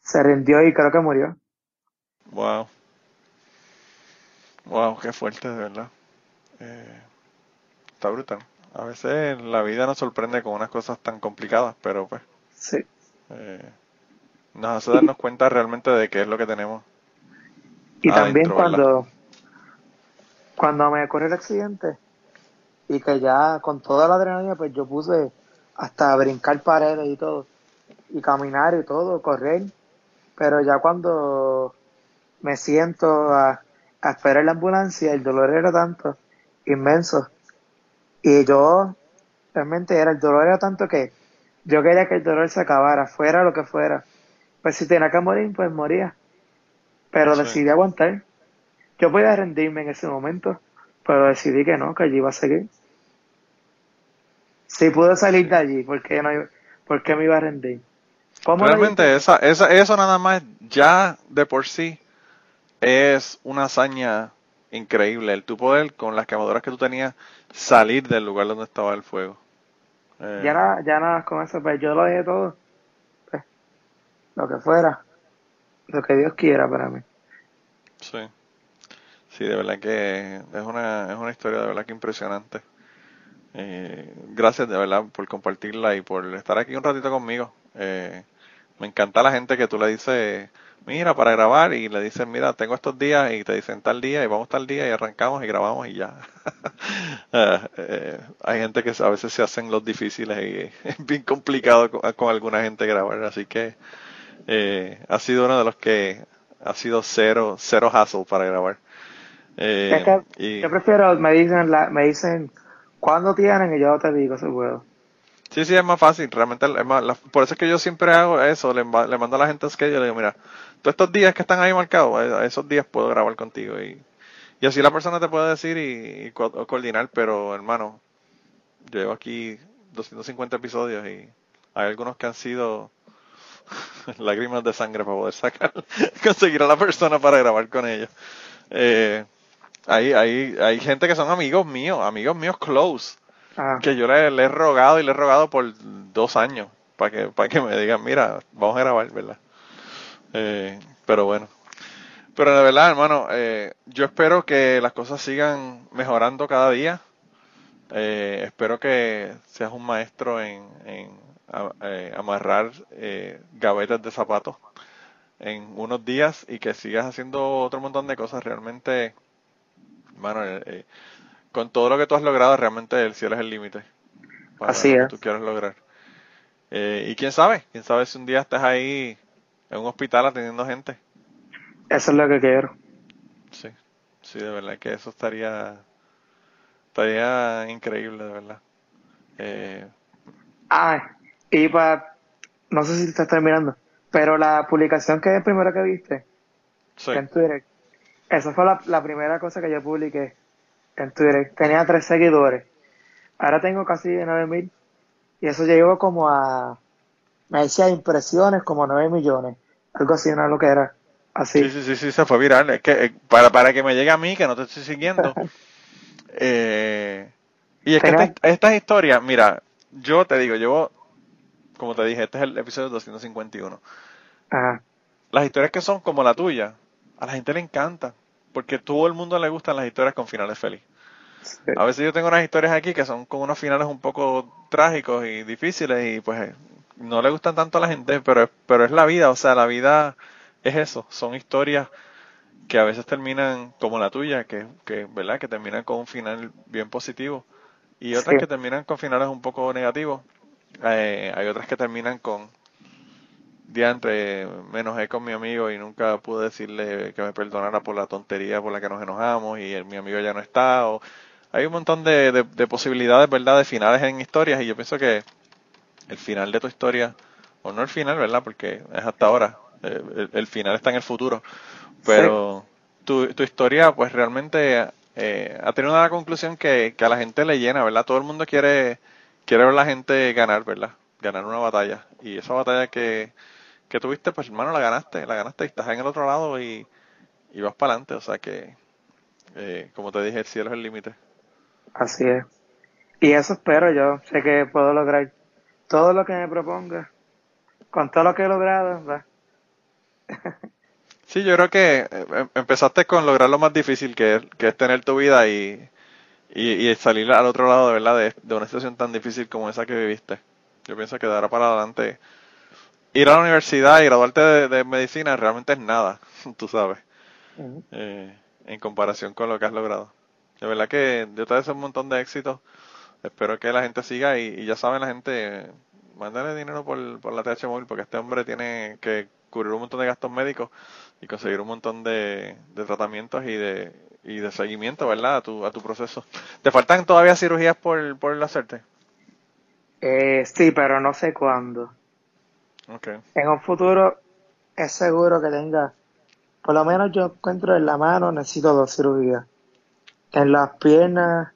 se rindió y creo que murió. Wow. Wow, qué fuerte, de verdad. Eh, está brutal. A veces la vida nos sorprende con unas cosas tan complicadas, pero pues Sí. eh, nos hace darnos cuenta realmente de qué es lo que tenemos. Y adentro, también ¿verdad? cuando, cuando me ocurrió el accidente y que ya con toda la adrenalina, pues yo puse hasta brincar paredes y todo, y caminar y todo, correr, pero ya cuando me siento a, a esperar la ambulancia, el dolor era tanto, inmenso, y yo realmente era, el dolor era tanto que yo quería que el dolor se acabara, fuera lo que fuera, pues si tenía que morir, pues moría pero Sí. decidí aguantar. Yo podía rendirme en ese momento, pero decidí que no, que allí iba a seguir. Si pude salir de allí, ¿por qué, no, iba- por qué me iba a rendir? ¿Cómo lo Realmente esa, esa, eso nada más ya de por sí es una hazaña increíble. El tu poder con las quemaduras que tú tenías salir del lugar donde estaba el fuego. Eh, Ya nada, ya nada con eso, pues yo lo dejé todo. Pues, lo que fuera. Lo que Dios quiera para mí. Sí. Sí, de verdad que es una, es una historia de verdad que impresionante. Eh, gracias de verdad por compartirla y por estar aquí un ratito conmigo. Eh, me encanta la gente que tú le dices, mira, para grabar y le dices, mira, tengo estos días y te dicen tal día y vamos tal día y arrancamos y grabamos y ya. Eh, eh, hay gente que a veces se hacen los difíciles y es bien complicado con, con alguna gente grabar, así que eh, ha sido uno de los que ha sido cero, cero hassle para grabar. Eh, y, yo prefiero, me dicen, la, me dicen, ¿cuándo tienen? Y yo te digo, si puedo. sí, sí, es más fácil. Realmente, es más- la- por eso es que yo siempre hago eso. Le, mando a la gente schedule y le digo, mira, todos estos días que están ahí marcados, esos días puedo grabar contigo. Y, y así la persona te puede decir y, y co- coordinar, pero hermano, yo llevo aquí 250 episodios y hay algunos que han sido lágrimas de sangre para poder sacar, conseguir a la persona para grabar con ellos. Eh, hay, hay, hay gente que son amigos míos, amigos míos close, Ah, que yo le, le he rogado y le he rogado por dos años para que, para que me digan, mira, vamos a grabar, ¿verdad? Eh, pero bueno. Pero de verdad, hermano, eh, yo espero que las cosas sigan mejorando cada día. Eh, espero que seas un maestro en, en a- eh, amarrar eh, gavetas de zapatos en unos días y que sigas haciendo otro montón de cosas. Realmente, hermano, eh, con todo lo que tú has logrado, realmente el cielo es el límite para Así lo que es. tú quieras lograr. Y quién sabe, quién sabe si un día estás ahí en un hospital atendiendo gente. eso es lo que quiero. Sí, sí, de verdad que eso estaría, estaría increíble, de verdad. Eh, Ah, y para, no sé si estás terminando, Pero la publicación que es primero que viste, Sí. en Twitter, esa fue la, la primera cosa que yo publiqué en Twitter. Tenía tres seguidores. Ahora tengo casi 9000 y eso llegó como a, me decía impresiones como 9 millones. Algo así, una lo que era. Así. Sí, sí, sí, sí, se fue viral. Es que eh, para, para que me llegue a mí, que no te estoy siguiendo. eh, y es que esta- estas historias, mira, yo te digo, llevo, como te dije, este es el episodio 251. Ajá. Las historias que son como la tuya, a la gente le encanta. Porque todo el mundo le gustan las historias con finales felices. Sí. A veces yo tengo unas historias aquí que son con unos finales un poco trágicos y difíciles y pues no le gustan tanto a la gente, pero, es- pero es la vida, o sea, la vida es eso, son historias que a veces terminan como la tuya, que, que ¿verdad? Que terminan con un final bien positivo y otras Sí. que terminan con finales un poco negativos. Eh, hay otras que terminan con diantre, me enojé con mi amigo y nunca pude decirle que me perdonara por la tontería por la que nos enojamos y el- mi amigo ya no está. O, hay un montón de, de- de posibilidades, ¿verdad? De finales en historias y yo pienso que el final de tu historia, o no el final, ¿verdad? Porque es hasta ahora, eh, el, el final está en el futuro, pero tu, tu historia pues realmente eh, ha tenido una conclusión que, que a la gente le llena, ¿verdad? Todo el mundo quiere, quiere ver a la gente ganar, ¿verdad? Ganar una batalla. Y esa batalla que, que tuviste, pues hermano, la ganaste, la ganaste y estás en el otro lado y, y vas para adelante, o sea que, eh, como te dije, el cielo es el límite. Así es. Y eso espero yo. Sé que puedo lograr todo lo que me proponga. Con todo lo que he logrado, va. Sí, yo creo que eh, em- empezaste con lograr lo más difícil que es, que es tener tu vida y, y, y salir al otro lado de verdad de, de una situación tan difícil como esa que viviste. Yo pienso que de ahora para adelante ir a la universidad y graduarte de, de medicina realmente es nada, tú sabes, eh, en comparación con lo que has logrado. De verdad que yo te deseo un montón de éxitos. Espero que la gente siga y, y ya saben la gente, mándale dinero por, por la TH móvil porque este hombre tiene que cubrir un montón de gastos médicos y conseguir un montón de, de tratamientos y de, y de seguimiento, ¿verdad? A tu, a tu proceso. ¿Te faltan todavía cirugías por, por hacerte? Eh, sí, pero no sé cuándo. En un futuro es seguro que tenga, por lo menos yo encuentro en la mano necesito dos cirugías. En las piernas,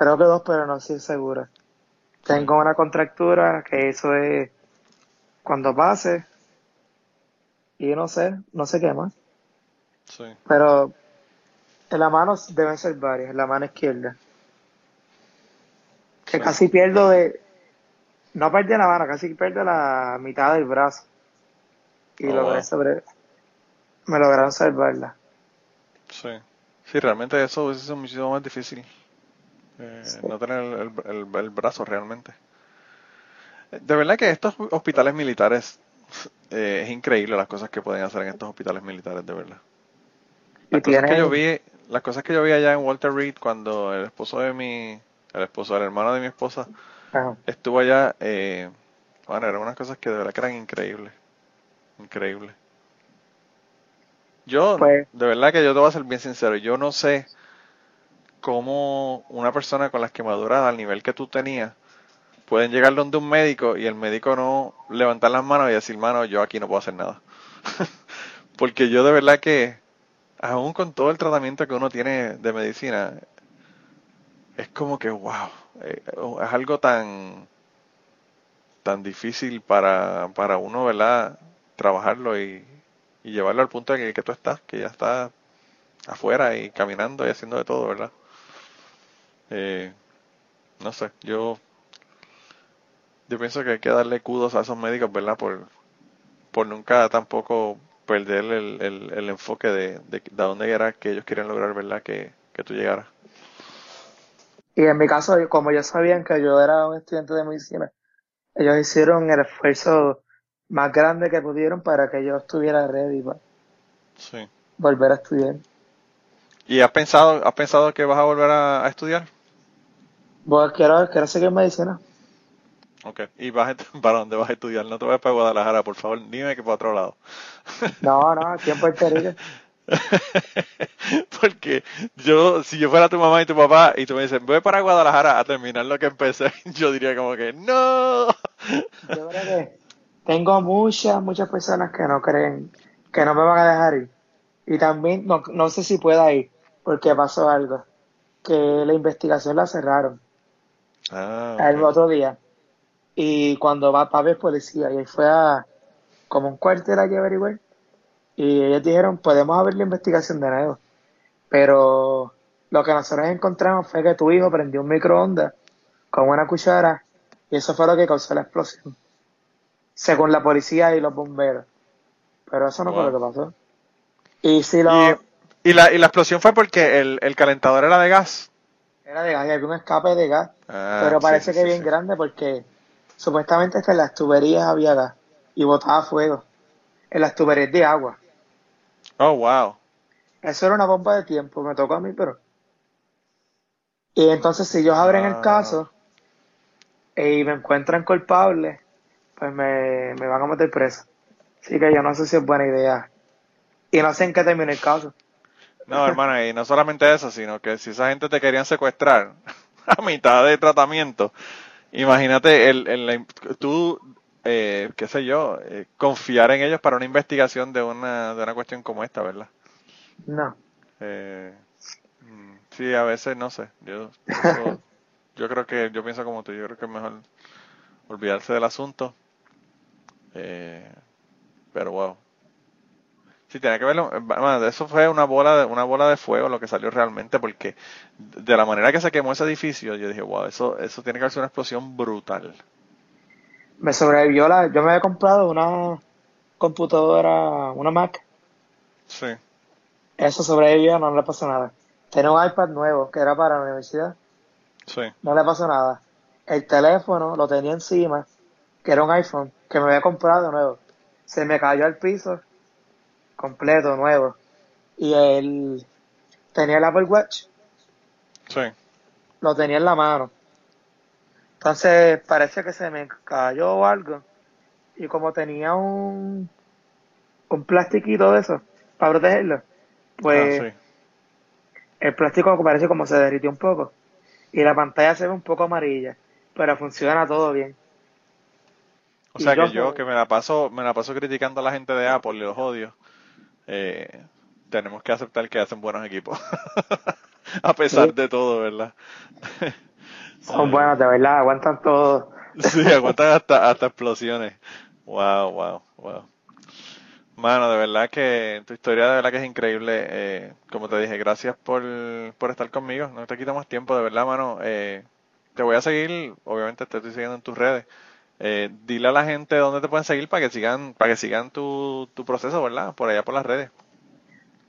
creo que dos, pero no estoy segura. Tengo una contractura que eso es cuando pase. Y no sé, no sé qué más. Sí. Pero en la mano deben ser varias, en la mano izquierda. Que Sí. casi pierdo de. No perdí la mano, casi pierdo la mitad del brazo. Y Oh, logré sobre. Me lograron salvarla. Sí. Sí, realmente eso hubiese sido muchísimo más difícil. Eh, No tener el, el- el brazo realmente. De verdad que estos hospitales militares eh, es increíble las cosas que pueden hacer en estos hospitales militares, de verdad. Las cosas que yo vi, las cosas que yo vi allá en Walter Reed cuando el esposo de mi, el esposo, el hermano de mi esposa Ajá. estuvo allá, eh, bueno, eran unas cosas que de verdad que eran increíbles, increíbles. Yo, Pues- de verdad que yo te voy a ser bien sincero, yo no sé cómo una persona con las quemaduras al nivel que tú tenías pueden llegar donde un médico y el médico no levantar las manos y decir, mano, yo aquí no puedo hacer nada. Porque yo de verdad que, aún con todo el tratamiento que uno tiene de medicina, es como que, wow, eh, es algo tan, tan difícil para, para uno, ¿verdad? Trabajarlo y, llevarlo al punto en que tú estás, que ya estás afuera y caminando y haciendo de todo, ¿verdad? Eh, no sé, yo, yo pienso que hay que darle kudos a esos médicos, ¿verdad? Por, por nunca tampoco perder el, el, el enfoque de, de, de a dónde era que ellos querían lograr, ¿verdad? Que, que tú llegaras. Y en mi caso, como ellos sabían que yo era un estudiante de medicina, ellos hicieron el esfuerzo más grande que pudieron para que yo estuviera ready para Sí. volver a estudiar. ¿Y has pensado, has pensado que vas a volver a, a estudiar? Bueno, quiero, quiero seguir medicina. Ok. ¿Y vas para dónde vas a estudiar? No te vayas para Guadalajara, por favor. Dime que para otro lado. No, no, aquí en Puerto Rico. Porque yo, si yo fuera tu mamá y tu papá y tú me dices, voy para Guadalajara a terminar lo que empecé, yo diría como que, no. Yo creo que tengo muchas, muchas personas que no creen, que no me van a dejar ir. Y también no, no sé si pueda ir, porque pasó algo, que la investigación la cerraron Ah, el otro día. Y cuando va para ver policía, y él fue a como un cuartel a averiguar. Y ellos dijeron, podemos abrir la investigación de nuevo. Pero lo que nosotros encontramos fue que tu hijo prendió un microondas con una cuchara y eso fue lo que causó la explosión. Según la policía y los bomberos. Pero eso no fue Wow. lo que pasó. Y si lo... Y, y la, y la explosión fue porque el, el calentador era de gas. Era de gas, y había un escape de gas. Ah, pero parece sí, que sí, bien sí. grande porque supuestamente es que en las tuberías había gas y botaba fuego. En las tuberías de agua. Oh, wow. Eso era una bomba de tiempo, me tocó a mí, pero. Y entonces, si ellos abren Ah. el caso eh, y me encuentran culpable, pues me, me van a meter preso. Así que yo no sé si es buena idea. Y no sé en qué termina el caso. No, hermano, y no solamente eso, sino que si esa gente te querían secuestrar a mitad de tratamiento, imagínate el, el- tú, eh, qué sé yo, eh, confiar en ellos para una investigación de una, de una cuestión como esta, ¿verdad? No. Eh, mm, sí, a veces, no sé, yo, yo creo que, yo pienso como tú, yo creo que es mejor olvidarse del asunto. Eh, pero wow. Sí, tiene que verlo. bueno, eso fue una bola de, una bola de fuego lo que salió realmente, porque de la manera que se quemó ese edificio, yo dije, wow, eso, eso tiene que haber sido una explosión brutal. Me sobrevivió la. Yo me había comprado una computadora, una Mac. Sí. Eso sobrevivió, no le pasó nada. Tenía un iPad nuevo que era para la universidad. Sí. no le pasó nada. El teléfono lo tenía encima, que era un iPhone, que me había comprado de nuevo. Se me cayó al piso, completo, nuevo. Y él tenía el Apple Watch, Sí. lo tenía en la mano. Entonces parece que se me cayó o algo. Y como tenía un, un plastiquito de eso, para protegerlo, pues Ah, sí. el plástico parece como se derritió un poco. Y la pantalla se ve un poco amarilla, pero funciona todo bien. O sea yo que yo soy- que me la paso, me la paso criticando a la gente de Apple y los odio. Eh, tenemos que aceptar que hacen buenos equipos. a pesar Sí. de todo, ¿verdad? Son buenas, de verdad, aguantan todo. Sí, aguantan hasta, hasta explosiones. Wow, wow, wow. Mano, de verdad que tu historia de verdad que es increíble. Eh, como te dije, gracias por, por estar conmigo. No te quito más tiempo, de verdad, mano. Eh, te voy a seguir, obviamente te estoy siguiendo en tus redes. Eh, dile a la gente dónde te pueden seguir para que sigan, para que sigan tu, tu proceso, ¿verdad? Por allá por las redes.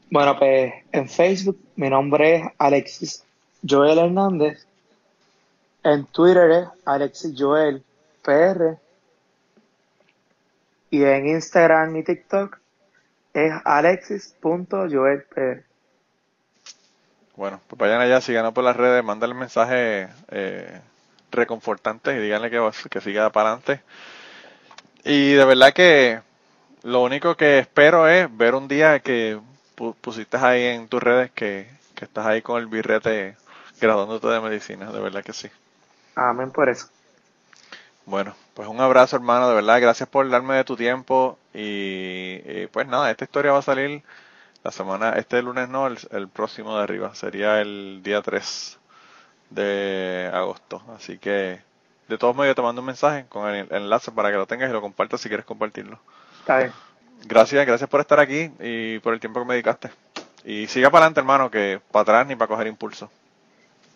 Bueno, pues en Facebook mi nombre es Alexis Joel Hernández. En Twitter es Alexis Joel PR. Y en Instagram y TikTok es alexis.joelpr. Bueno, pues vayan allá, síganos por las redes, mándale mensajes eh, reconfortantes y díganle que, que siga para adelante. Y de verdad que lo único que espero es ver un día que pu- pusiste ahí en tus redes que, que estás ahí con el birrete graduándote de medicina, de verdad que sí. Amén por eso. Bueno, pues un abrazo hermano, de verdad, gracias por darme de tu tiempo y, y, pues nada, esta historia va a salir la semana, este lunes no, el, el próximo de arriba, sería el día 3 de agosto, así que de todos modos yo te mando un mensaje con el enlace para que lo tengas y lo compartas si quieres compartirlo. Está bien. Gracias, gracias por estar aquí y por el tiempo que me dedicaste. Y siga para adelante hermano, que para atrás ni para coger impulso.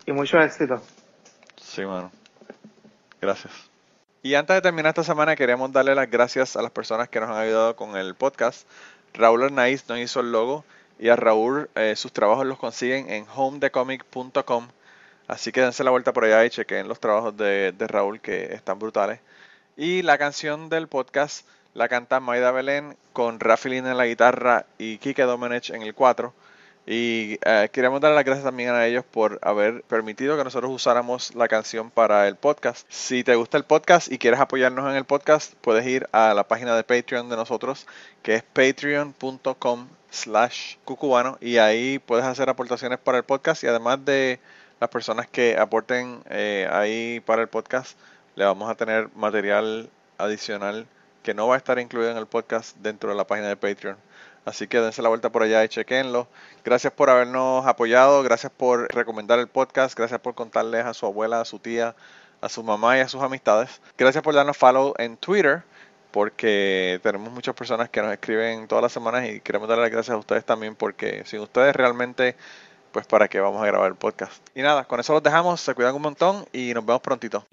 Y mucho éxito. Sí, mano. Gracias. Y antes de terminar esta semana, queremos darle las gracias a las personas que nos han ayudado con el podcast. Raúl Arnaiz nos hizo el logo y a Raúl eh, sus trabajos los consiguen en homedecomic.com. Así que dense la vuelta por allá y chequen los trabajos de, de Raúl que están brutales. Y la canción del podcast la canta Maida Belén con Rafi en la guitarra y Kike Domenech en el 4. Y eh, queríamos dar las gracias también a ellos por haber permitido que nosotros usáramos la canción para el podcast. Si te gusta el podcast y quieres apoyarnos en el podcast, puedes ir a la página de Patreon de nosotros, que es patreon.com slash cucubano, y ahí puedes hacer aportaciones para el podcast y además de las personas que aporten eh, ahí para el podcast, le vamos a tener material adicional que no va a estar incluido en el podcast dentro de la página de Patreon. Así que dense la vuelta por allá y chequenlo. Gracias por habernos apoyado, gracias por recomendar el podcast, gracias por contarles a su abuela, a su tía, a su mamá y a sus amistades. Gracias por darnos follow en Twitter porque tenemos muchas personas que nos escriben todas las semanas y queremos dar las gracias a ustedes también porque sin ustedes realmente pues para que vamos a grabar el podcast. Y nada, con eso los dejamos, se cuidan un montón y nos vemos prontito.